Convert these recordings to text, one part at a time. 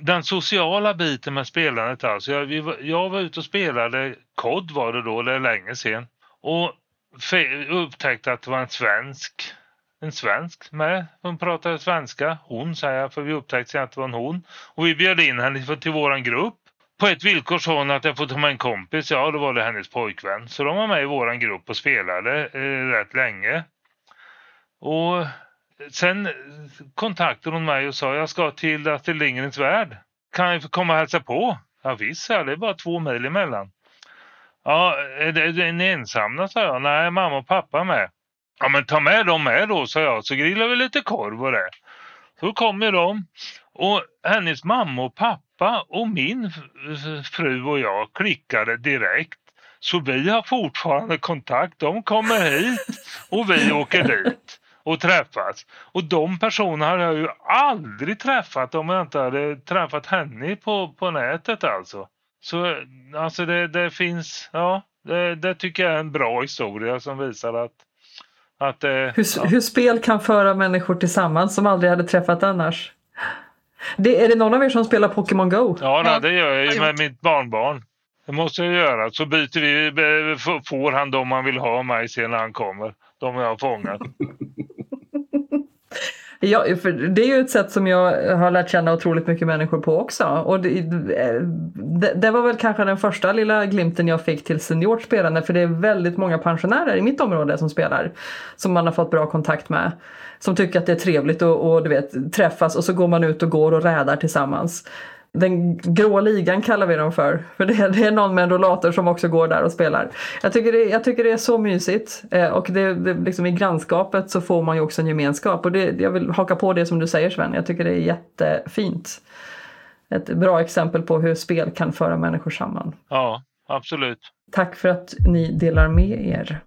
den sociala biten med spelandet alltså. Jag, vi, var- jag var ute och spelade kod var det då, det är länge sedan. Och upptäckte att det var en svensk, en svensk med. Hon pratade svenska. Hon säger jag, för vi upptäckte sen att det var en hon. Och vi bjöd in henne till våran grupp. På ett villkor sa hon att jag får ta med en kompis. Ja, då var det hennes pojkvän. Så de var med i våran grupp och spelade eh, rätt länge. Och sen eh, kontaktade hon mig och sa jag ska till Astrid Lindgrens Värld. Kan jag få komma och hälsa på? Ja visst, sa jag. det är bara två mil emellan. Ja, är, det, är ni ensamma? sa jag. Nej, mamma och pappa med. Ja, men ta med dem med då, sa jag. Så grillar vi lite korv och det. Så kommer de. Och hennes mamma och pappa och min fru och jag klickade direkt. Så vi har fortfarande kontakt. De kommer hit och vi åker dit och träffas. Och de personerna hade jag ju aldrig träffat om jag inte hade träffat henne på, på nätet alltså. Så alltså det, det finns, ja, det, det tycker jag är en bra historia som visar att, att eh, Hur, ja. hur spel kan föra människor tillsammans som aldrig hade träffat annars. Det, är det någon av er som spelar Pokémon Go? Ja, Ja, det gör jag ju med mitt barnbarn. Det måste jag göra. Så byter vi, eh, får han de man vill ha av mig sen när han kommer. De jag har fångat. Ja, för det är ju ett sätt som jag har lärt känna otroligt mycket människor på också. Och det, eh, det, det var väl kanske den första lilla glimten jag fick till seniort spelande för det är väldigt många pensionärer i mitt område som spelar. Som man har fått bra kontakt med. Som tycker att det är trevligt att och, du vet, träffas och så går man ut och går och rädar tillsammans. Den grå ligan kallar vi dem för. För det är, det är någon med en rollator som också går där och spelar. Jag tycker det, jag tycker det är så mysigt. Eh, och det, det, liksom i grannskapet så får man ju också en gemenskap. Och det, jag vill haka på det som du säger Sven. Jag tycker det är jättefint. Ett bra exempel på hur spel kan föra människor samman. Ja, absolut. Tack för att ni delar med er.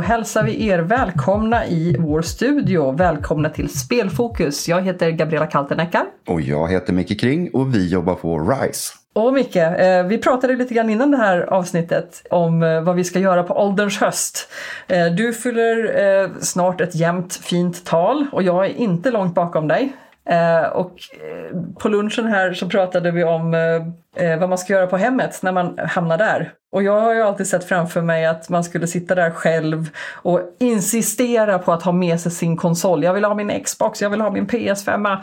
Då hälsar vi er välkomna i vår studio. Välkomna till Spelfokus. Jag heter Gabriella Kalteneckar. Och jag heter Micke Kring och vi jobbar på RISE. Och Micke, eh, vi pratade lite grann innan det här avsnittet om eh, vad vi ska göra på ålderns höst. Eh, Du fyller snart ett jämnt fint tal och jag är inte långt bakom dig. Eh, och eh, på lunchen här så pratade vi om eh, vad man ska göra på hemmet när man hamnar där. Och jag har ju alltid sett framför mig att man skulle sitta där själv och insistera på att ha med sig sin konsol. Jag vill ha min Xbox, jag vill ha min PS5.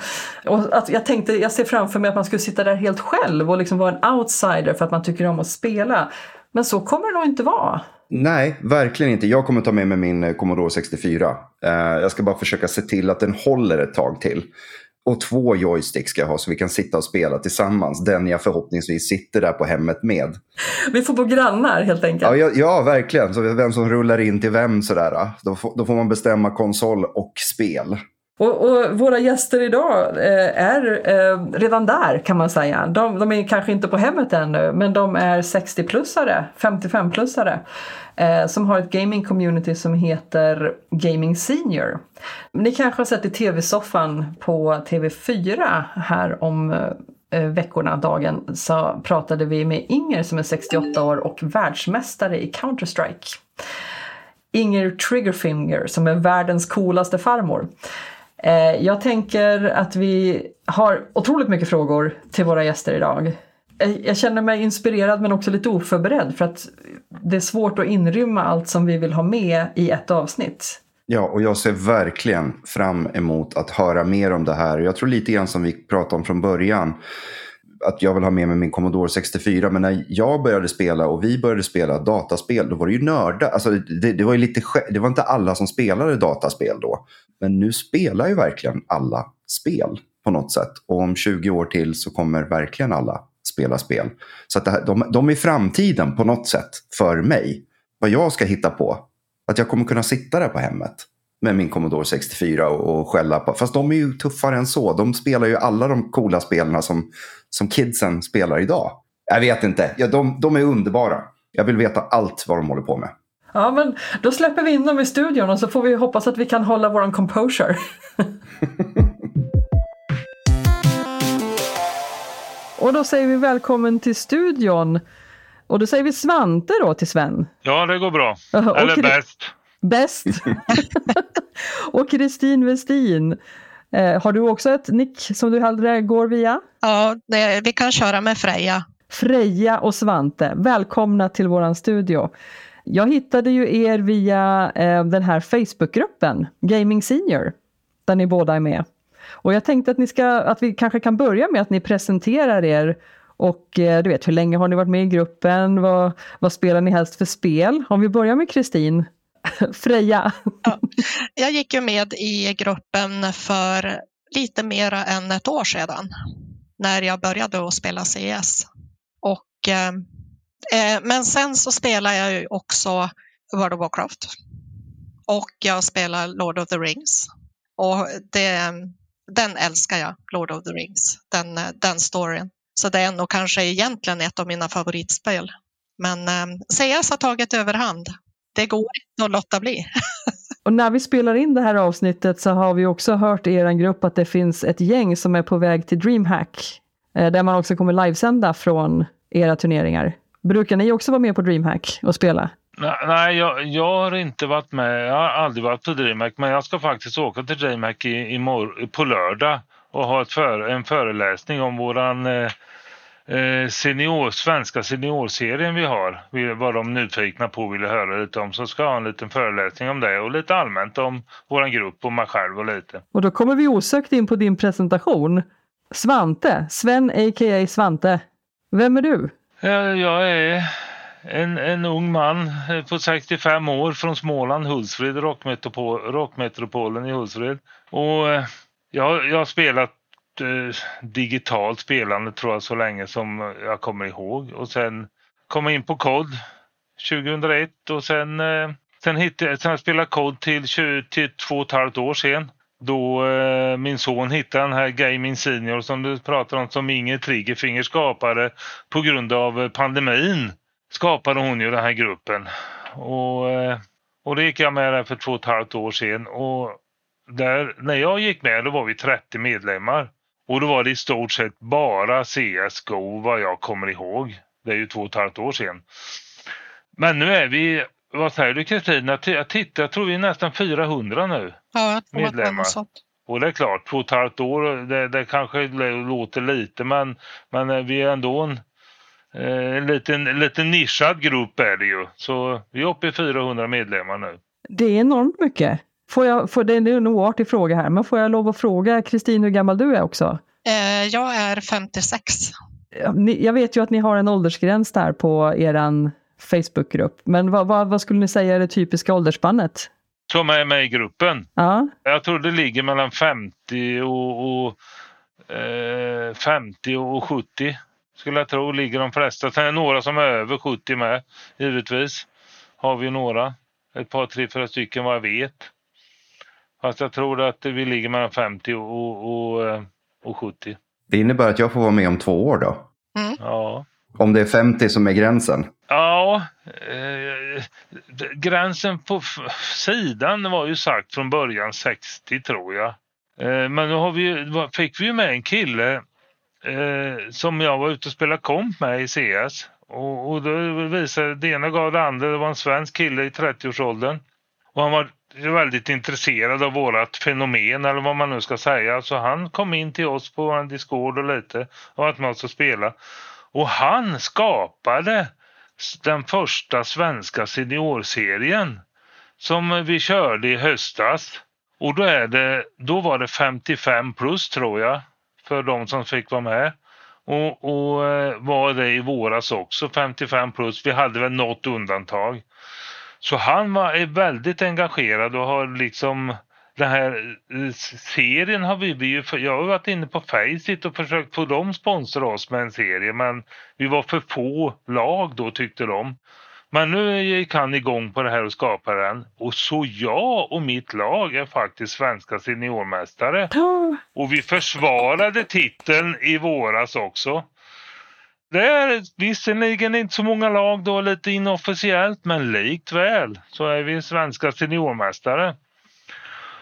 Och att jag tänkte, jag ser framför mig att man skulle sitta där helt själv och liksom vara en outsider för att man tycker om att spela. Men så kommer det nog inte vara. Nej, verkligen inte. Jag kommer ta med mig min Commodore 64. Jag ska bara försöka se till att den håller ett tag till. Och två joysticks ska jag ha så vi kan sitta och spela tillsammans. Den jag förhoppningsvis sitter där på hemmet med. Vi får bo grannar helt enkelt. Ja, ja, ja verkligen. Så vem som rullar in till vem sådär. Då får, då får man bestämma konsol och spel. Och, och våra gäster idag eh, är eh, redan där kan man säga. De, de är kanske inte på hemmet ännu men de är 60-plussare, 55-plussare. Eh, som har ett gaming-community som heter Gaming Senior. Ni kanske har sett i tv-soffan på TV4 här om eh, veckorna, dagen, så pratade vi med Inger som är 68 år och världsmästare i Counter-Strike. Inger Triggerfinger som är världens coolaste farmor. Eh, jag tänker att vi har otroligt mycket frågor till våra gäster idag. Eh, jag känner mig inspirerad men också lite oförberedd för att det är svårt att inrymma allt som vi vill ha med i ett avsnitt. Ja, och jag ser verkligen fram emot att höra mer om det här. Jag tror lite grann som vi pratade om från början. Att jag vill ha med mig min Commodore 64. Men när jag började spela och vi började spela dataspel. Då var det ju nördar. Alltså, det, det, var ju lite, det var inte alla som spelade dataspel då. Men nu spelar ju verkligen alla spel på något sätt. Och om 20 år till så kommer verkligen alla spela spel. Så att det här, de, de är framtiden på något sätt för mig. Vad jag ska hitta på. Att jag kommer kunna sitta där på hemmet med min Commodore 64 och, och skälla på. Fast de är ju tuffare än så. De spelar ju alla de coola spelarna som, som kidsen spelar idag. Jag vet inte. Ja, de, de är underbara. Jag vill veta allt vad de håller på med. Ja, men då släpper vi in dem i studion och så får vi hoppas att vi kan hålla våran composure. och då säger vi välkommen till studion Och då säger vi Svante då till Sven. Ja, det går bra. Eller bäst. Bäst. och Kristin Westin. Eh, har du också ett nick som du hellre går via? Ja, det, vi kan köra med Freja. Freja och Svante, välkomna till våran studio. Jag hittade ju er via eh, den här Facebookgruppen, Gaming Senior, där ni båda är med. Och jag tänkte att, ni ska, att vi kanske kan börja med att ni presenterar er och eh, du vet, hur länge har ni varit med i gruppen? Vad, vad spelar ni helst för spel? Om vi börjar med Kristin. Freja. Jag gick ju med i gruppen för lite mer än ett år sedan när jag började att spela CS. Och, eh, eh, men sen så spelar jag ju också World of Warcraft. Och jag spelar Lord of the Rings. Och det, den älskar jag, Lord of the Rings, den, den storyn. Så det är nog kanske egentligen ett av mina favoritspel. Men eh, CS har tagit överhand. Det går inte att låta bli. Och när vi spelar in det här avsnittet så har vi också hört i er grupp att det finns ett gäng som är på väg till DreamHack. eh, Där man också kommer livesända från era turneringar. Brukar ni också vara med på DreamHack och spela? Nej, jag, jag har inte varit med. Jag har aldrig varit på DreamHack, men jag ska faktiskt åka till DreamHack i, i mor- på lördag och ha ett för, en föreläsning om våran eh, senior, svenska seniorserien vi har. Vi var de nyfikna på ville höra lite om. Så ska jag ha en liten föreläsning om det och lite allmänt om våran grupp och mig själv och lite. Och då kommer vi osökt in på din presentation. Svante, Sven a.k.a. Svante. Vem är du? Eh, Jag är en, en ung man eh, på 65 år från Småland, Hultsfred, rockmetropol, rockmetropolen i Hultsfred. Och eh, jag, jag har spelat Eh, digitalt spelande tror jag så länge som jag kommer ihåg. Och sen kom jag in på kod 2001 och sen, eh, sen, hittade, jag- sen jag spelat kod till, 20, till två och ett halvt år sen. Då eh, min son hittade den här Gaming Senior som du pratar om som Inger Triggerfinger skapade på grund av pandemin skapade hon ju den här gruppen. Och, eh, och det gick jag med där för två och ett halvt år sedan. Och där, när jag gick med då var vi 30 medlemmar. Och då var det i stort sett bara CSGO vad jag kommer ihåg. Det är ju två och ett halvt år sedan. Men nu är vi, vad säger du Kristina? T- Jag tror vi är nästan 400 nu. Ja, jag tror att det var Medlemmar. Och det är klart, två och ett halvt år, det, det kanske låter lite men, men eh, vi är ändå en, eh, en liten, liten nischad grupp är det ju. Så vi är uppe i 400 medlemmar nu. Det är enormt mycket. Får jag, får, det är en oartig fråga här, men får jag lov att fråga Kristin hur gammal du är också? Eh, Jag är 56. Ja, ni- Jag vet ju att ni har en åldersgräns där på eran Facebookgrupp, men vad, vad, vad skulle ni säga är det typiska åldersspannet? Som är med i gruppen. Ja, Jag tror det ligger mellan 50 och, och eh, 50 och 70. Skulle jag tro ligger de flesta. Sen är det några som är över 70 med, givetvis. Har vi några. Ett par, tre, fyra stycken vad jag vet. Fast jag tror att vi ligger mellan 50 och, och, och, eh, och 70. Det innebär att jag får vara med om två år då. Ja. Om det är 50 som är gränsen. Ja, eh, gränsen på sidan var ju sagt från början 60 tror jag. Eh, men nu har vi, fick vi ju med en kille eh, som jag var ute och spelade komp med i CS. Och, och då visade det ena gav det andra. Det var en svensk kille i 30-årsåldern. Och han var väldigt intresserad av vårat fenomen eller vad man nu ska säga. Så han kom in till oss på en Discord och lite och varit med oss och spela. Och han skapade den första svenska seniorserien som vi körde i höstas. Och då, är det, då var det 55 plus tror jag för de som fick vara med. Och, och eh, var det i våras också 55 plus. Vi hade väl något undantag. Så han var, är väldigt engagerad och har liksom den här eh, serien har vi, vi ju, jag har varit inne på Faceit och försökt få dem sponsra oss med en serie men vi var för få lag då tyckte de. Men nu gick han igång på det här och skapade den. Och så jag och mitt lag är faktiskt svenska seniormästare. Och vi försvarade titeln i våras också. Det är visserligen inte så många lag då, lite inofficiellt, men likväl så är vi svenska seniormästare.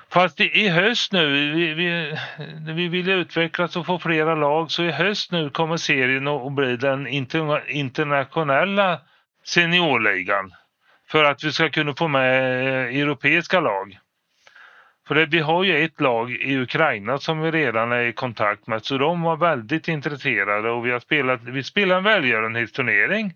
Fast i, i höst nu, vi, vi, vi vill utvecklas och få flera lag, så i höst nu kommer serien att bli den inter, internationella seniorligan. För att vi ska kunna få med eh, europeiska lag. För det, vi har ju ett lag i Ukraina som vi redan är i kontakt med så de var väldigt intresserade och vi har spelat, vi spelade en välgörenhetsturnering.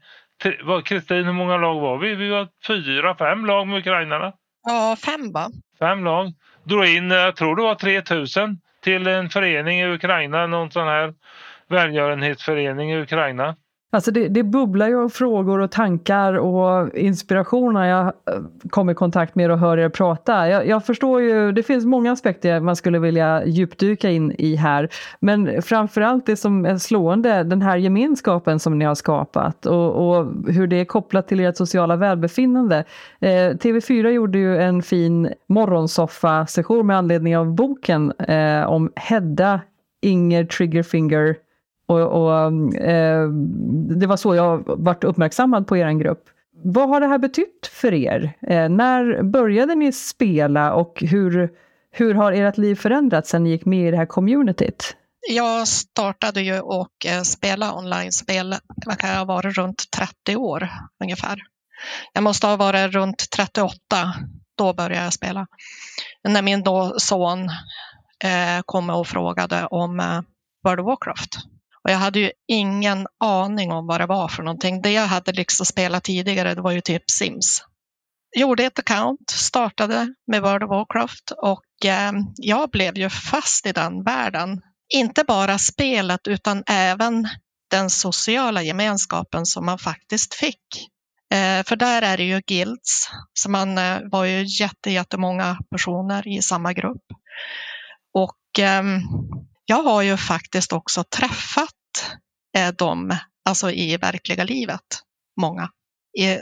Kristin, hur många lag var vi? Vi var fyra, fem lag med ukrainarna. Ja, fem va? Fem lag. Drog in, jag tror det var 3000 till en förening i Ukraina, någon sån här välgörenhetsförening i Ukraina. Alltså det, det bubblar ju av frågor och tankar och inspiration när jag eh, kommer i kontakt med er och hör er prata. Jag, jag, förstår ju, det finns många aspekter man skulle vilja djupdyka in i här. Men framförallt det som är slående, den här gemenskapen som ni har skapat och, och hur det är kopplat till ert sociala välbefinnande. Eh, TV4 gjorde ju en fin morgonsoffa-session med anledning av boken eh, om Hedda Inger Triggerfinger och, och eh, det var så jag vart uppmärksammad på er grupp. Vad har det här betytt för er? Eh, när började ni spela och hur, hur har ert liv förändrats sedan ni gick med i det här communityt? Jag startade ju och eh, spela online-spel, vad kan jag ha varit, runt 30 år ungefär. Jag måste ha varit runt 38, då började jag spela. När min då son eh, kom och frågade om eh, World of Warcraft. Och jag hade ju ingen aning om vad det var för någonting. Det jag hade liksom spelat tidigare det var ju typ Sims. Gjorde ett account, startade med World of Warcraft och eh, jag blev ju fast i den världen. Inte bara spelet utan även den sociala gemenskapen som man faktiskt fick. Eh, för där är det ju guilds, så man eh, var ju jätte, jättemånga personer i samma grupp. Och ehm, jag har ju faktiskt också träffat eh, dem, alltså i verkliga livet, många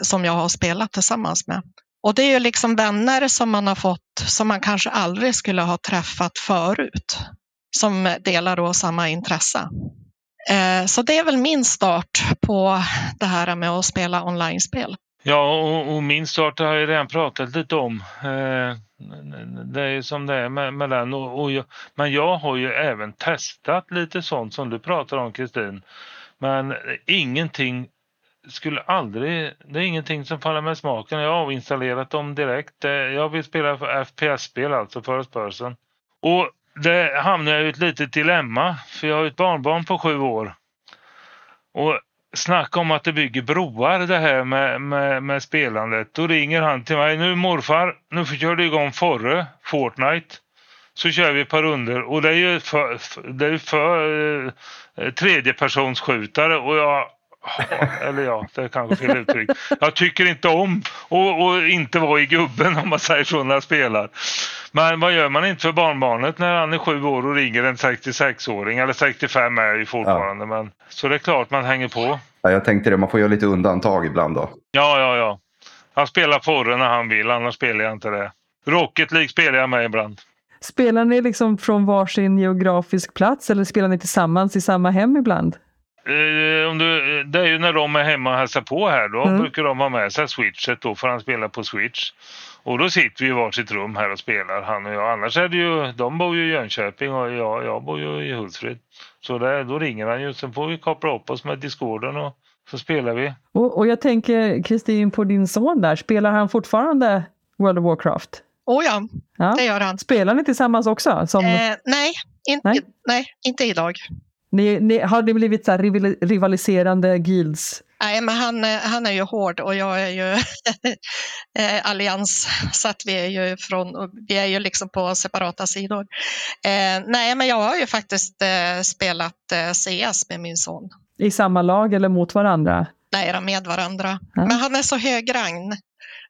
som jag har spelat tillsammans med. Och det är ju liksom vänner som man har fått som man kanske aldrig skulle ha träffat förut, som delar då samma intresse. Eh, så det är väl min start på det här med att spela online-spel. Ja, och, och, min start har jag redan pratat lite om. Eh, det är ju som det är med, med den. Och, och jag, men jag har ju även testat lite sånt som du pratar om Kristin. Men ingenting skulle aldrig, det är ingenting som faller med smaken. Jag har avinstallerat dem direkt. Jag vill spela FPS-spel, alltså first person. Och det hamnar jag i ett litet dilemma, för jag har ett barnbarn på sju år. Och snacka om att det bygger broar det här med, med, med spelandet. Då ringer han till mig. Nu morfar, nu kör du igång Forre, Fortnite. Så kör vi ett par runder och det är ju för, det är för eh, tredjepersonsskjutare och jag eller ja, det är kanske fel uttryck. Jag tycker inte om att inte vara i gubben om man säger så när jag spelar. Men vad gör man inte för barnbarnet när han är sju år och ringer en 66-åring? Eller 65 är jag ju fortfarande. Ja. Men, så det är klart man hänger på. Ja, jag tänkte det, man får göra lite undantag ibland då. Ja, ja, ja. Han spelar porren när han vill, annars spelar jag inte det. Rocket League spelar jag med ibland. Spelar ni liksom från varsin geografisk plats eller spelar ni tillsammans i samma hem ibland? Eh, om du, det är ju när de är hemma och hälsar på här. Då mm. brukar de ha med sig switchet. Då får han spela på switch. Och då sitter vi i varsitt rum här och spelar, han och jag. Annars är det ju, de bor ju i Jönköping och jag, jag bor ju i Hultsfred. Så där, då ringer han ju. Sen får vi koppla upp oss med discorden och så spelar vi. Och, och jag tänker Kristin på din son där. Spelar han fortfarande World of Warcraft? Oh ja, ja. det gör han. Spelar ni tillsammans också? Som... Eh, nej, inte, nej? nej, inte idag. Ni, ni, har det blivit så rivaliserande guilds? Nej, men han, han är ju hård och jag är ju eh, allians. Så att vi är ju, från, vi är ju liksom på separata sidor. Eh, nej, men jag har ju faktiskt eh, spelat eh, CS med min son. I samma lag eller mot varandra? Nej, med varandra. Ja. Men han är så hög rang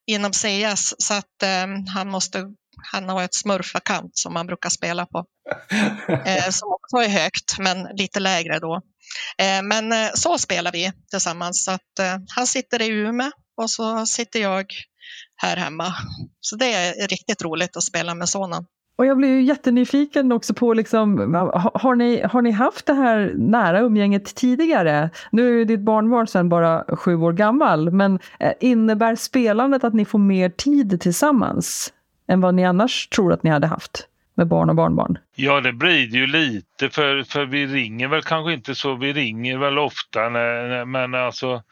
inom CS så att eh, han måste han har ett smurf-account som man brukar spela på. Eh, som också är högt, men lite lägre då. Eh, men eh, så spelar vi tillsammans. Så att, eh, han sitter i Umeå och så sitter jag här hemma. Så det är riktigt roligt att spela med sonen. Och jag blir ju jättenyfiken också på, liksom, har, ni, har ni haft det här nära umgänget tidigare? Nu är ju ditt barnbarn sedan bara sju år gammal, men innebär spelandet att ni får mer tid tillsammans? Än vad ni annars tror att ni hade haft med barn och barnbarn? Ja, det blir det ju lite för, för vi ringer väl kanske inte så, vi ringer väl ofta när, men alltså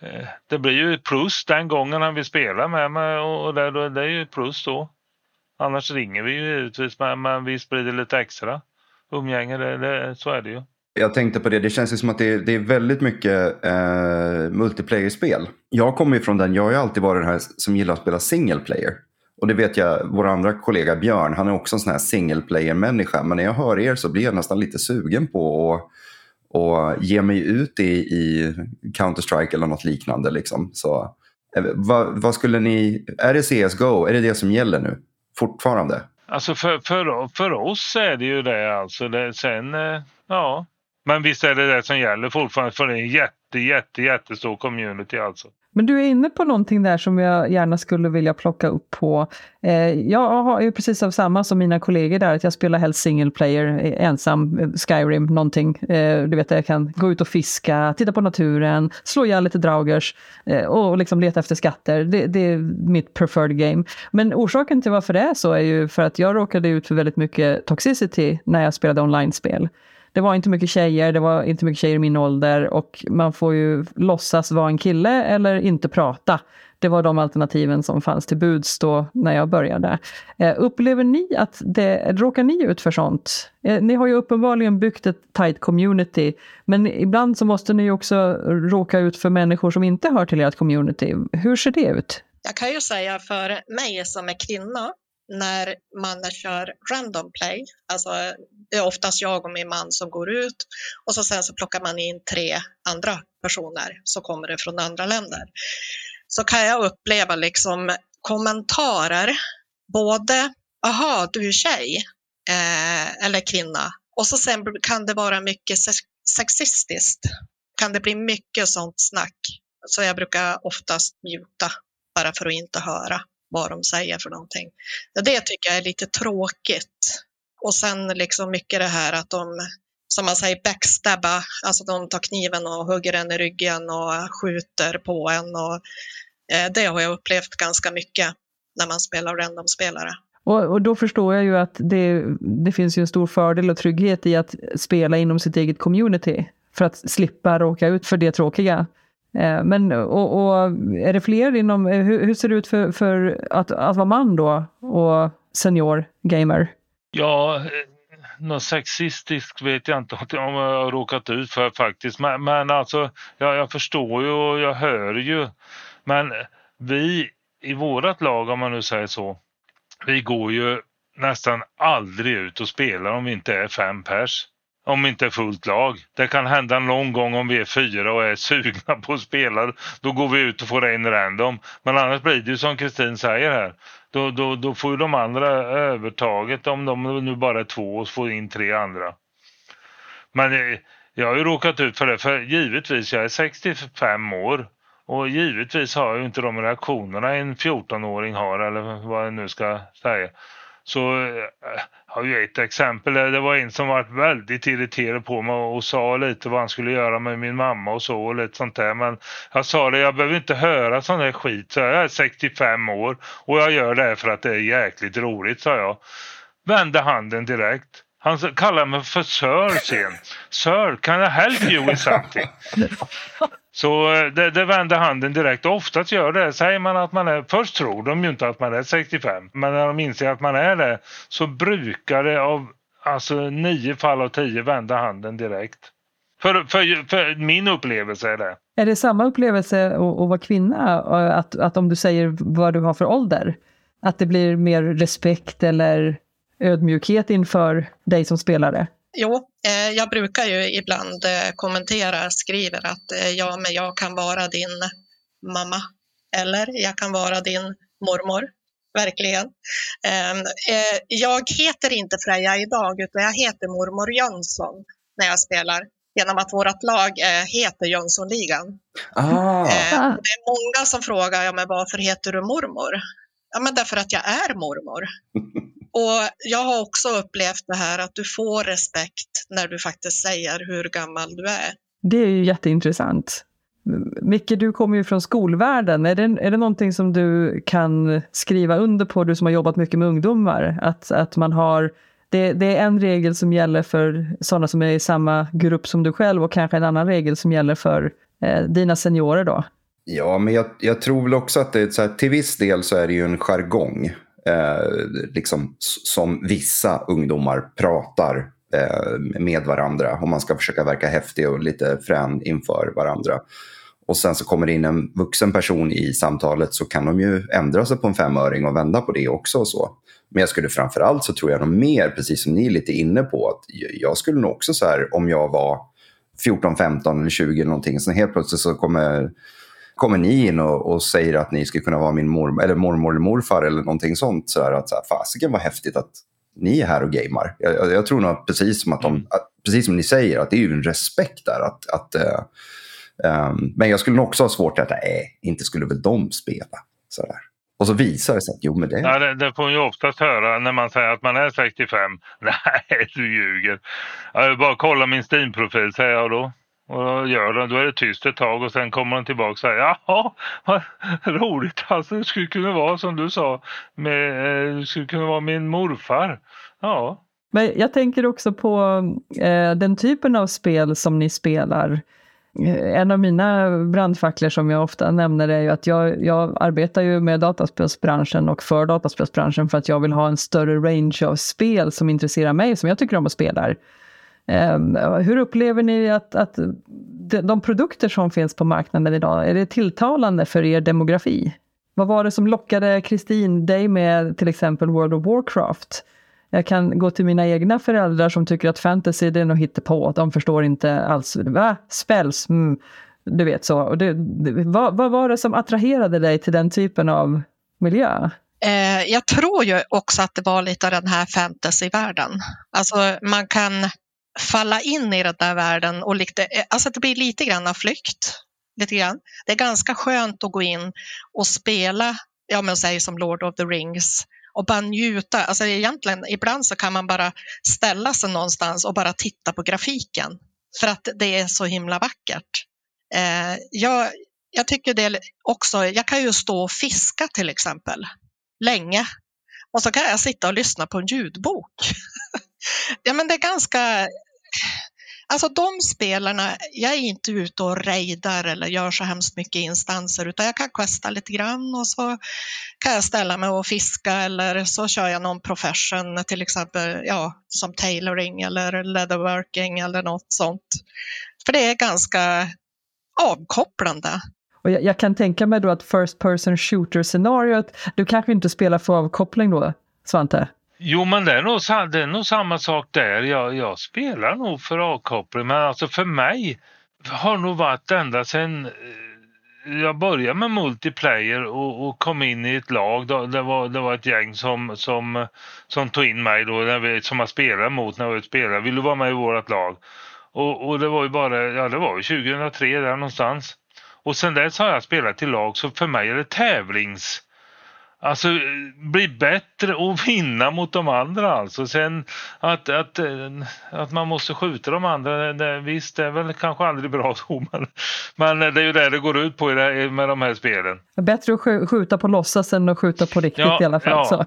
eh, det blir ju plus den gången han vill spela med mig och det, det är ju plus då. Annars ringer vi ju givetvis men, men vi sprider lite extra umgänge, det, det, så är det ju. Jag tänkte på det, det känns ju som att det är, det är väldigt mycket eh, multiplayer-spel. Jag kommer ju från den, jag har ju alltid varit den här som gillar att spela single player. Och det vet jag, vår andra kollega Björn, han är också en sån här single player-människa. Men när jag hör er så blir jag nästan lite sugen på att och ge mig ut i, i Counter-Strike eller något liknande. Liksom. Så, eh, vad, vad, skulle ni, är det CSGO, är det det som gäller nu? Fortfarande? Alltså för, för, för oss är det ju det alltså. Det, sen, eh, ja. Men visst är det det som gäller fortfarande för det är en jätte, jätte, jättestor community alltså. Men du är inne på någonting där som jag gärna skulle vilja plocka upp på. Eh, jag har ju precis av samma som mina kollegor där, att jag spelar helst single player, eh, ensam, eh, Skyrim, någonting. Eh, du vet, jag kan gå ut och fiska, titta på naturen, slå ihjäl lite draugers eh, och liksom leta efter skatter. Det, det, är mitt preferred game. Men orsaken till varför det är så är ju för att jag råkade ut för väldigt mycket toxicity när jag spelade online-spel det var inte mycket tjejer, det var inte mycket tjejer i min ålder och man får ju låtsas vara en kille eller inte prata. Det var de alternativen som fanns till buds då när jag började. Eh, upplever ni att det, råkar ni ut för sånt? Eh, ni har ju uppenbarligen byggt ett tight community, men ibland så måste ni också råka ut för människor som inte hör till ert community. Hur ser det ut? Jag kan ju säga för mig som är kvinna när man kör random play, alltså det är oftast jag och min man som går ut och så sen så plockar man in tre andra personer som kommer det från andra länder. Så kan jag uppleva liksom kommentarer, både aha, du är tjej eh, eller kvinna och så sen kan det vara mycket sexistiskt. Kan det bli mycket sånt snack. Så jag brukar oftast muta bara för att inte höra vad de säger för någonting. Det tycker jag är lite tråkigt. Och sen liksom mycket det här att de, som man säger, backstabba, alltså de tar kniven och hugger en i ryggen och skjuter på en. Och, eh, det har jag upplevt ganska mycket när man spelar random-spelare. Och, och, då förstår jag ju att det, det finns ju en stor fördel och trygghet i att spela inom sitt eget community. För att slippa råka ut för det tråkiga. Eh, men och, och, är det fler inom, eh, hur, hur ser det ut för, för att, att vara man då och senior gamer? Ja, något sexistiskt vet jag inte om jag har råkat ut för faktiskt. Men, men alltså, jag, jag förstår ju och jag hör ju. Men vi i vårat lag, om man nu säger så, vi går ju nästan aldrig ut och spelar om vi inte är fem pers om vi inte är fullt lag. Det kan hända någon gång om vi är fyra och är sugna på att spela. Då går vi ut och får en random. Men annars blir det ju som Kristin säger här. Då, då, då får ju de andra övertaget om de nu bara är två och får in tre andra. Men eh, jag har ju råkat ut för det. För givetvis, jag är 65 år. Och givetvis har jag ju inte de reaktionerna en 14-åring har eller vad jag nu ska säga. Så eh, har jag ett exempel. Det var en som var väldigt irriterad på mig och sa lite vad han skulle göra med min mamma och så och lite sånt där. Men jag sa det, jag behöver inte höra sån här skit. Så jag är 65 år och jag gör det för att det är jäkligt roligt, sa jag. Vände handen direkt. Han kallade mig för Sir sen. Sir, can I help you with something? Så eh, det, det vänder handen direkt. Oftast gör det. Säger man att man är, först tror de ju inte att man är 65. Men när de inser att man är det så brukar det av alltså nio fall av tio vända handen direkt. För, för, för min upplevelse är det. Är det samma upplevelse att, att vara kvinna? Att, att om du säger vad du har för ålder? Att det blir mer respekt eller ödmjukhet inför dig som spelare? Jo, eh, jag brukar ju ibland eh, kommentera, skriver att eh, ja, men jag kan vara din mamma eller jag kan vara din mormor. Verkligen. Ehm, jag heter inte Freja idag, utan jag heter mormor Jönsson när jag spelar genom att vårt lag heter Jönssonligan. Ah. Det är många som frågar, ja, men varför heter du mormor? Ja, men därför att jag är mormor. Och jag har också upplevt det här att du får respekt när du faktiskt säger hur gammal du är. Det är ju jätteintressant. Micke, du kommer ju från skolvärlden. Är det, är det någonting som du kan skriva under på, du som har jobbat mycket med ungdomar? Att, att man har, det, det är en regel som gäller för sådana som är i samma grupp som du själv och kanske en annan regel som gäller för eh, dina seniorer då? Ja, men jag, jag, tror väl också att det, så här, till viss del så är det ju en jargong. Eh, liksom, som vissa ungdomar pratar eh, med varandra. Om man ska försöka verka häftig och lite frän inför varandra. Och sen så kommer det in en vuxen person i samtalet så kan de ju ändra sig på en femöring och vända på det också. Och så. Men jag skulle framförallt så tror jag nog mer, precis som ni är lite inne på, att jag skulle nog också så här om jag var 14, 15 eller 20 eller någonting, så helt plötsligt så kommer kommer ni in och, och, säger att ni skulle kunna vara min mor, eller mormor eller morfar eller någonting sånt. Så här, att så här, fasiken vad häftigt att ni är här och gamer. Jag, jag tror nog precis som, att de, mm. att, precis som ni säger, att det är ju en respekt där. Att, att, uh, um, men jag skulle nog också ha svårt att, nej, inte skulle väl de spela. Så där. Och så visar det sig att jo men det... Ja, det, det får man ju oftast höra när man säger att man är 65. Nej, du ljuger. Jag vill bara kolla min Steam-profil säger jag då. Och gör den, då är det tyst ett tag och sen kommer den tillbaka och säger jaha, vad roligt alltså. Det skulle kunna vara som du sa, med, eh, det skulle kunna vara min morfar. Ja. Men jag tänker också på eh, den typen av spel som ni spelar. Eh, en av mina brandfacklor som jag ofta nämner är ju att jag, jag arbetar ju med dataspelsbranschen och för dataspelsbranschen för att jag vill ha en större range av spel som intresserar mig, som jag tycker om att spela. Ehm, hur upplever ni att, att de produkter som finns på marknaden idag, är det tilltalande för er demografi? Vad var det som lockade Kristin dig med till exempel World of Warcraft? Jag kan gå till mina egna föräldrar som tycker att fantasy det är något hittepå. De förstår inte alls. Va? Spells? Mm. Du vet så. Och det, vad, vad var det som attraherade dig till den typen av miljö? Eh, jag tror ju också att det var lite av den här fantasyvärlden. Alltså man kan falla in i den där världen och lite, eh, alltså det blir lite grann av flykt. Lite grann. Det är ganska skönt att gå in och spela, ja men säg som Lord of the Rings och bara njuta. Alltså egentligen, ibland så kan man bara ställa sig någonstans och bara titta på grafiken för att det är så himla vackert. Eh, jag, jag tycker det också, jag kan ju stå och fiska till exempel länge och så kan jag sitta och lyssna på en ljudbok. ja, men det är ganska Alltså de spelarna, jag är inte ute och rejdar eller gör så hemskt mycket instanser utan jag kan questa lite grann och så kan jag ställa mig och fiska eller så kör jag någon profession till exempel ja, som tailoring eller leatherworking eller något sånt. För det är ganska avkopplande. Och jag, jag kan tänka mig då att first person shooter scenariot, du kanske inte spelar för avkoppling då, Svante? Jo, men det är nog, det är nog samma sak där. Jag, jag spelar nog för avkoppling, men alltså för mig har nog varit ända sedan eh, jag började med multiplayer och, och, kom in i ett lag. Det var, det var ett gäng som, som, som tog in mig då, när vi, som jag spelade mot när jag spelade. Vill du vara med i vårt lag? Och, och det var ju bara, ja det var ju 2003 där någonstans. Och sen dess har jag spelat i lag så för mig är det tävlings Alltså bli bättre och vinna mot de andra alltså. Sen att, att, att man måste skjuta de andra, det, visst det är väl kanske aldrig bra så men, men det är ju det det går ut på med de här spelen. Bättre att skjuta på låtsas än att skjuta på riktigt ja, i alla fall. Ja, så.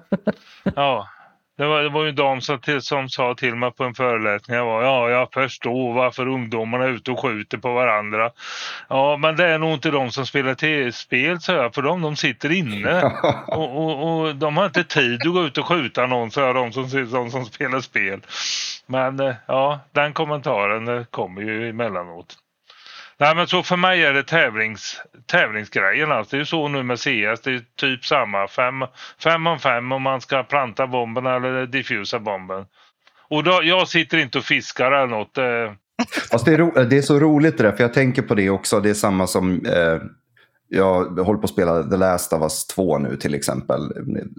ja. Det var, det var ju en dam som, till, som sa till mig på en föreläsning. Jag var, ja, jag förstår varför ungdomarna är ute och skjuter på varandra. Ja, men det är nog inte de som spelar tv-spel, så jag, för de, de sitter inne. Och, och, och, de har inte tid att gå ut och skjuta någon, så jag, de som, de som spelar spel. Men eh, ja, den kommentaren kommer ju emellanåt. Nej men så för mig är det tävlings, tävlingsgrejen alltså. Det är ju så nu med CS, det är typ samma. Fem, fem om fem om man ska planta bomben eller diffusa bomben. Och då, jag sitter inte och fiskar eller något. Eh. Fast det är, ro, det är så roligt det där, för jag tänker på det också. Det är samma som eh, jag håller på att spela The Last of Us 2 nu till exempel.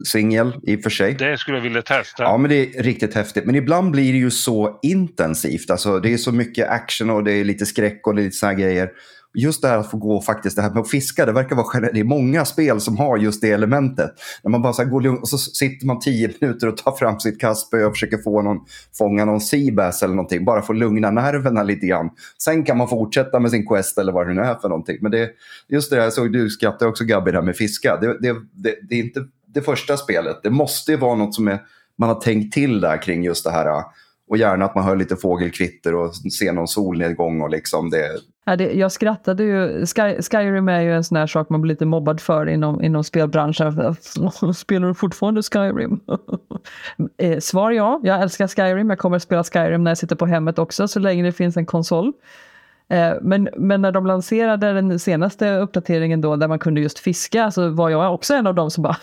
Singel i och för sig. Det skulle jag vilja testa. Ja, men det är riktigt häftigt. Men ibland blir det ju så intensivt. Alltså, det är så mycket action och det är lite skräck och det är lite såna grejer. Just det här att få gå faktiskt, det här med att fiska, det verkar vara det är många spel som har just det elementet. När man bara så går lugnt och så sitter man tio minuter och tar fram sitt kastspö och försöker få någon, fånga någon seabass eller någonting, bara för att lugna nerverna lite grann. Sen kan man fortsätta med sin quest eller vad det nu är för någonting. Men det, just det, jag såg du skrattar också Gabby där med fiska. Det, det, det, det är inte det första spelet. Det måste ju vara något som är, man har tänkt till där kring just det här och gärna att man hör lite fågelkvitter och ser någon solnedgång. Och liksom det. Ja, det, jag skrattade ju. Sky, Skyrim är ju en sån här sak man blir lite mobbad för inom, inom spelbranschen. Spelar du fortfarande Skyrim? Eh, svar ja, jag älskar Skyrim. Jag kommer att spela Skyrim när jag sitter på hemmet också, så länge det finns en konsol. Eh, men, men när de lanserade den senaste uppdateringen då, där man kunde just fiska, så var jag också en av dem som bara,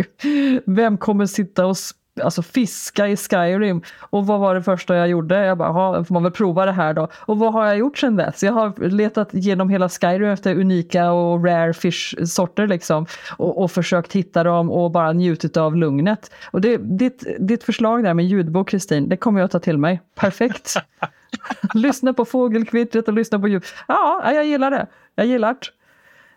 vem kommer sitta och alltså fiska i Skyrim. Och vad var det första jag gjorde? Jag bara, får man väl prova det här då. Och vad har jag gjort sedan dess? Jag har letat genom hela Skyrim efter unika och rare fish-sorter liksom. Och, och, försökt hitta dem och bara njutit av lugnet. Och det, ditt, ditt förslag där med ljudbok Kristin, det kommer jag att ta till mig. Perfekt. lyssna på fågelkvittret och lyssna på ljud. Ja, jag gillar det. Jag gillar det.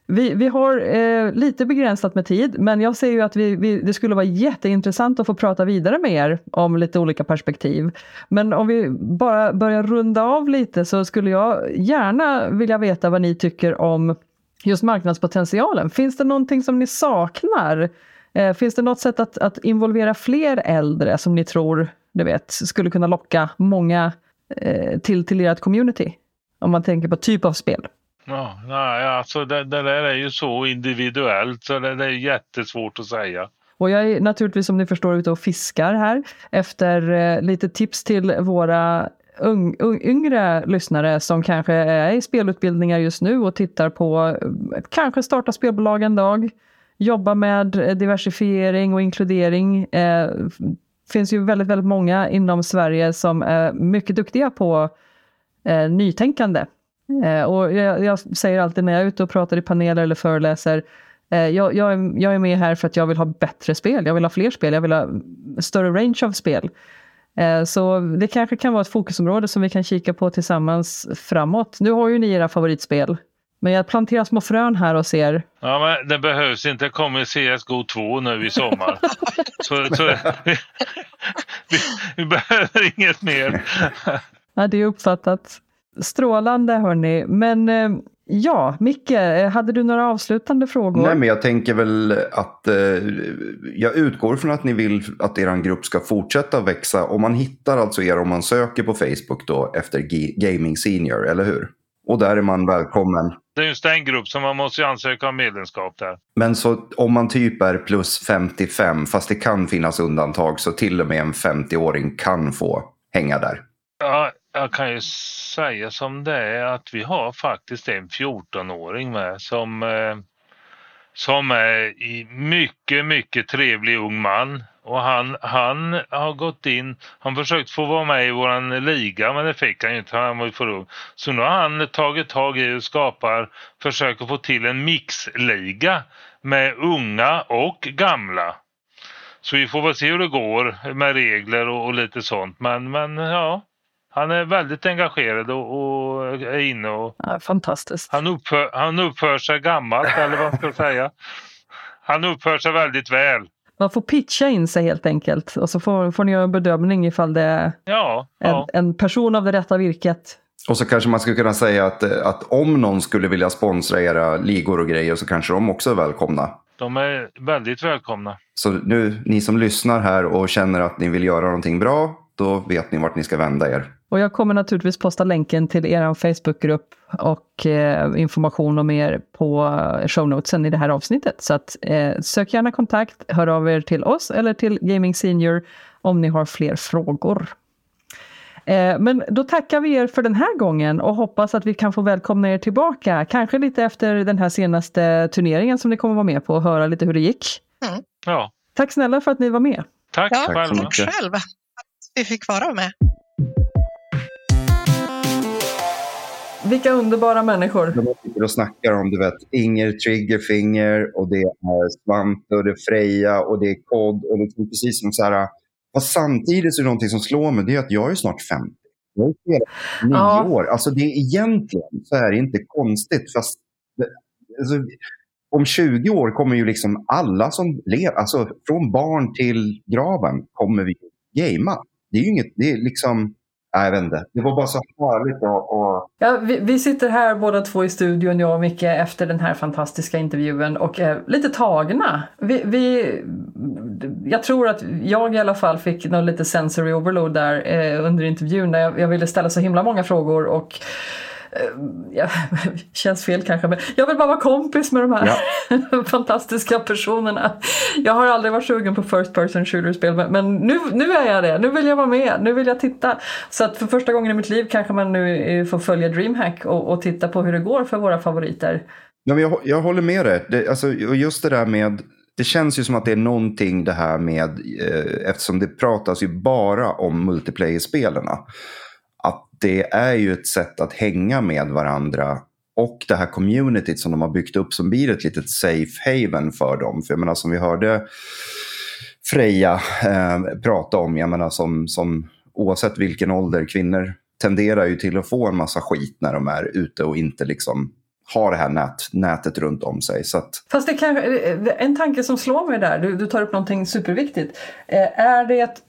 Vi, vi har eh, lite begränsat med tid, men jag ser ju att vi, vi, det skulle vara jätteintressant att få prata vidare med er om lite olika perspektiv. Men om vi bara börjar runda av lite så skulle jag gärna vilja veta vad ni tycker om just marknadspotentialen. Finns det någonting som ni saknar? Eh, finns det något sätt att, att involvera fler äldre som ni tror du vet, skulle kunna locka många eh, till, till ert community? Om man tänker på typ av spel. Ja, nej, alltså det, det där är ju så individuellt så det, det är jättesvårt att säga. Och jag är naturligtvis som ni förstår ute och fiskar här efter eh, lite tips till våra ung, yngre lyssnare som kanske är i spelutbildningar just nu och tittar på eh, kanske starta spelbolag en dag, jobba med eh, diversifiering och inkludering. Eh, finns ju väldigt, väldigt många inom Sverige som är mycket duktiga på eh, nytänkande och jag, jag, säger alltid när jag är ute och pratar i paneler eller föreläser, eh, jag, jag, är, jag är med här för att jag vill ha bättre spel, jag vill ha fler spel, jag vill ha större range av spel. Eh, så det kanske kan vara ett fokusområde som vi kan kika på tillsammans framåt. Nu har ju ni era favoritspel. Men jag planterar små frön här och ser. Ja, men det behövs inte. Det kommer CSGO 2 nu i sommar. så, så vi, vi, vi behöver inget mer. ja, det är uppfattat. Strålande hörni. Men eh, ja, Micke, eh, hade du några avslutande frågor? Nej, men jag tänker väl att eh, jag utgår från att ni vill att er grupp ska fortsätta växa. Och man hittar alltså er om man söker på Facebook då efter G Gaming Senior, eller hur? Och där är man välkommen. Det är just en grupp som man måste ansöka om medlemskap där. Men så om man typ är plus 55, fast det kan finnas undantag, så till och med en 50-åring kan få hänga där. Ja, jag kan ju säga som det är att vi har faktiskt en 14-åring med som, eh, som är i mycket, mycket trevlig ung man. Och han, han har gått in, han försökt få vara med i våran liga men det fick han ju inte, han var ju för ung. Så nu har han tagit tag i och skapar, försöker få till en mixliga med unga och gamla. Så vi får väl se hur det går med regler och, och lite sånt. Men, men ja, han är väldigt engagerad och, och är inne och... Ja, fantastiskt. Han uppför, han uppför sig gammalt, eller vad ska jag säga. Han uppför sig väldigt väl. Man får pitcha in sig helt enkelt och så får, får ni göra en bedömning ifall det är ja, en, ja. en person av det rätta virket. Och så kanske man skulle kunna säga att, att om någon skulle vilja sponsra era ligor och grejer så kanske de också är välkomna. De är väldigt välkomna. Så nu, ni som lyssnar här och känner att ni vill göra någonting bra, då vet ni vart ni ska vända er. Och jag kommer naturligtvis posta länken till er Facebookgrupp och eh, information om er på show notesen i det här avsnittet. Så att, eh, sök gärna kontakt, hör av er till oss eller till Gaming Senior om ni har fler frågor. Eh, men då tackar vi er för den här gången och hoppas att vi kan få välkomna er tillbaka. Kanske lite efter den här senaste turneringen som ni kommer vara med på och höra lite hur det gick. Mm. Ja. Tack snälla för att ni var med. Tack, ja, själva. Tack själv att vi fick vara med. Vilka underbara människor. De sitter och snackar om du vet, Inger Triggerfinger och det är Svante och det är Freja och det är Kod och det är precis som så här. Fast samtidigt så är det någonting som slår mig, det är att jag är snart 50. Jag spelat nio ja. år. Alltså det är egentligen så är det inte konstigt. Fast, alltså, om 20 år kommer ju liksom alla som lever, alltså från barn till graven, kommer vi gamea. Det är ju inget, det är liksom, jag vet inte. Det var bara så härligt att... Och... Ja, vi, vi, sitter här båda två i studion, jag och Micke, efter den här fantastiska intervjun och är lite tagna. Vi, vi, jag tror att jag i alla fall fick någon lite sensory overload där eh, under intervjun där jag, jag ville ställa så himla många frågor och ja, känns fel kanske, men jag vill bara vara kompis med de här ja. fantastiska personerna. Jag har aldrig varit sugen på first person shooter-spel, men, men, nu, nu är jag det. Nu vill jag vara med, nu vill jag titta. Så att för första gången i mitt liv kanske man nu eh, får följa DreamHack och, och titta på hur det går för våra favoriter. Ja, men jag, jag håller med dig. Det, alltså, just det där med det känns ju som att det är någonting det här med, eh, eftersom det pratas ju bara om multiplayer-spelarna att det är ju ett sätt att hänga med varandra och det här communityt som de har byggt upp som blir ett litet safe haven för dem. För jag menar som vi hörde Freja eh, prata om, jag menar som, som oavsett vilken ålder, kvinnor tenderar ju till att få en massa skit när de är ute och inte liksom har det här nät, nätet runt om sig. Så att... Fast det kan, en tanke som slår mig där, du, du tar upp någonting superviktigt. Eh, är det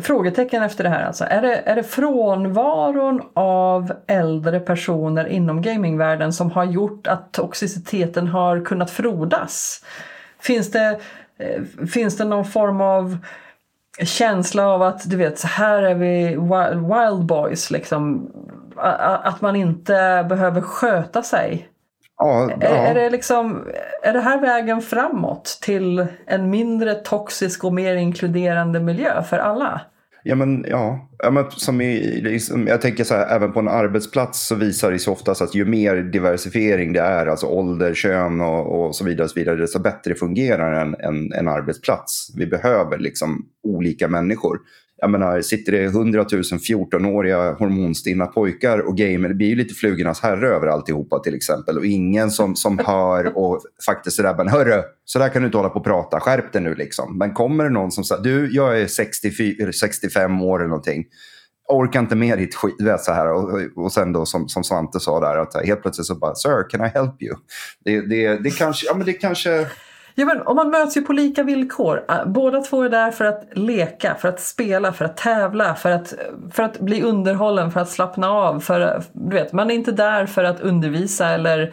Frågetecken efter det här alltså. Är det, är det frånvaron av äldre personer inom gamingvärlden som har gjort att toxiciteten har kunnat frodas? Finns det, eh, finns det någon form av känsla av att du vet så här är vi wild boys liksom. Att man inte behöver sköta sig. Ja, ja. Är, är, det liksom, är det här vägen framåt till en mindre toxisk och mer inkluderande miljö för alla? Ja, men ja. ja men som i, liksom, jag tänker så här, även på en arbetsplats så visar det sig oftast att ju mer diversifiering det är, alltså ålder, kön och, och så vidare, så vidare, desto bättre fungerar en, en, en arbetsplats. Vi behöver liksom olika människor jag menar, sitter det 100 000 14-åriga hormonstinna pojkar och gamer, det blir ju lite flugornas herre över alltihopa till exempel. Och ingen som, som hör och faktiskt sådär, men hörru, så där kan du inte hålla på och prata, skärp dig nu liksom. Men kommer det någon som säger, du, jag är 64, 65 år eller någonting, orkar inte med ditt skit, vet, så här. Och, och sen då som, som Svante sa där, att helt plötsligt så bara, sir, can I help you? Det, det, det kanske, ja men det kanske Ja, men, och man möts ju på lika villkor. Ah, båda två är där för att leka, för att spela, för att tävla, för att, för att bli underhållen, för att slappna av. För, du vet, man är inte där för att undervisa eller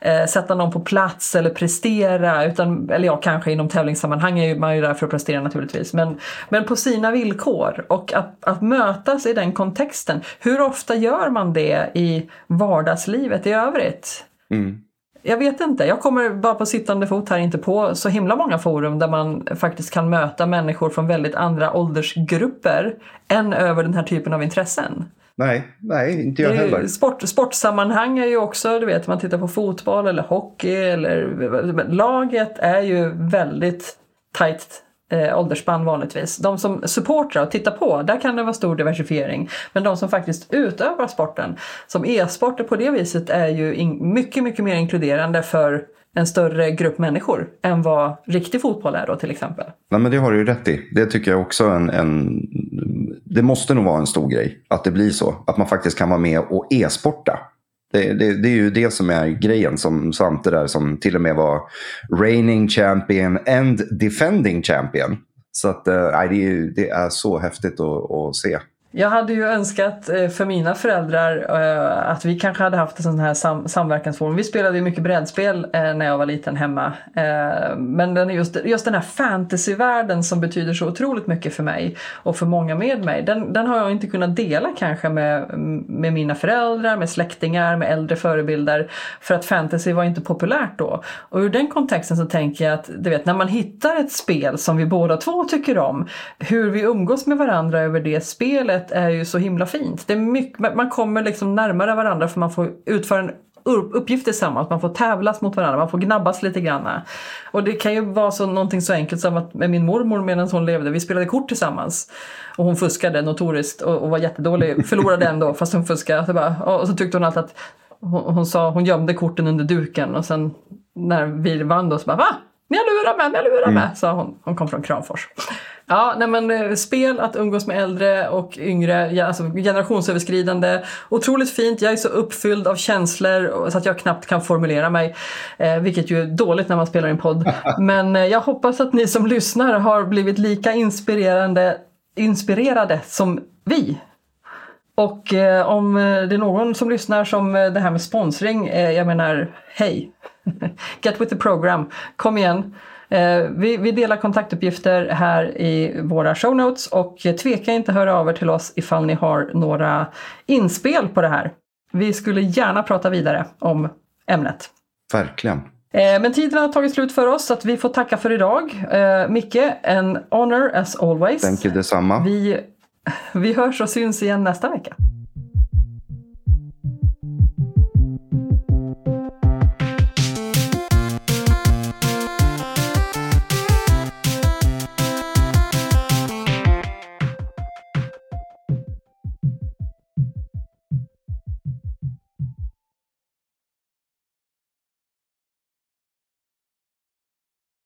eh, sätta någon på plats eller prestera. Utan, eller ja, kanske inom tävlingssammanhang är man ju där för att prestera naturligtvis. Men, men på sina villkor. Och att, att mötas i den kontexten. Hur ofta gör man det i vardagslivet i övrigt? Mm jag vet inte, jag kommer bara på sittande fot här inte på så himla många forum där man faktiskt kan möta människor från väldigt andra åldersgrupper än över den här typen av intressen. Nej, nej inte jag heller. Sport, sportsammanhang är ju också, du vet, man tittar på fotboll eller hockey eller laget är ju väldigt tajt eh, åldersspann vanligtvis. De som supportrar och tittar på, där kan det vara stor diversifiering. Men de som faktiskt utövar sporten, som e-sporter på det viset är ju in, mycket, mycket mer inkluderande för en större grupp människor än vad riktig fotboll är då till exempel. Nej, men det har du ju rätt i. Det tycker jag också en, en... Det måste nog vara en stor grej att det blir så. Att man faktiskt kan vara med och e-sporta. Det, det, det, är ju det som är grejen som Svante där som till och med var reigning champion and defending champion. Så att, äh, det, är, det är så häftigt att, att se. Jag hade ju önskat eh, för mina föräldrar eh, att vi kanske hade haft en sån här sam samverkansform. Vi spelade ju mycket brädspel eh, när jag var liten hemma. Men den just, just den här fantasyvärlden som betyder så otroligt mycket för mig och för många med mig. Den, den har jag inte kunnat dela kanske med, med mina föräldrar, med släktingar, med äldre förebilder. För att fantasy var inte populärt då. Och ur den kontexten så tänker jag att du vet, när man hittar ett spel som vi båda två tycker om, hur vi umgås med varandra över det spelet sätt är ju så himla fint. Det är mycket, man kommer liksom närmare varandra för man får utföra en uppgift tillsammans, man får tävlas mot varandra, man får gnabbas lite grann. Och det kan ju vara så, någonting så enkelt som att med min mormor medan hon levde, vi spelade kort tillsammans. Och hon fuskade notoriskt och, och var jättedålig, förlorade ändå fast hon fuskade. Alltså bara, och så tyckte hon alltid att hon, hon, sa, hon gömde korten under duken och sen när vi vann då så bara va? Ni har lurar mig, jag lurar mig, sa hon. Hon kom från Kramfors. Ja, nej men eh, spel, att umgås med äldre och yngre, ja, alltså generationsöverskridande. Otroligt fint, jag är så uppfylld av känslor så att jag knappt kan formulera mig. Eh, vilket ju är dåligt när man spelar en podd. Men eh, jag hoppas att ni som lyssnar har blivit lika inspirerande, inspirerade som vi. Och eh, om eh, det är någon som lyssnar som eh, det här med sponsring, eh, jag menar hej! Get with the program, kom igen! Eh, vi, vi, delar kontaktuppgifter här i våra show notes och tveka inte höra av er till oss ifall ni har några inspel på det här. Vi skulle gärna prata vidare om ämnet. Verkligen. Eh, men tiden har tagit slut för oss så att vi får tacka för idag. Eh, Micke, en honor as always. Thank you detsamma. Vi, vi hörs och syns igen nästa vecka.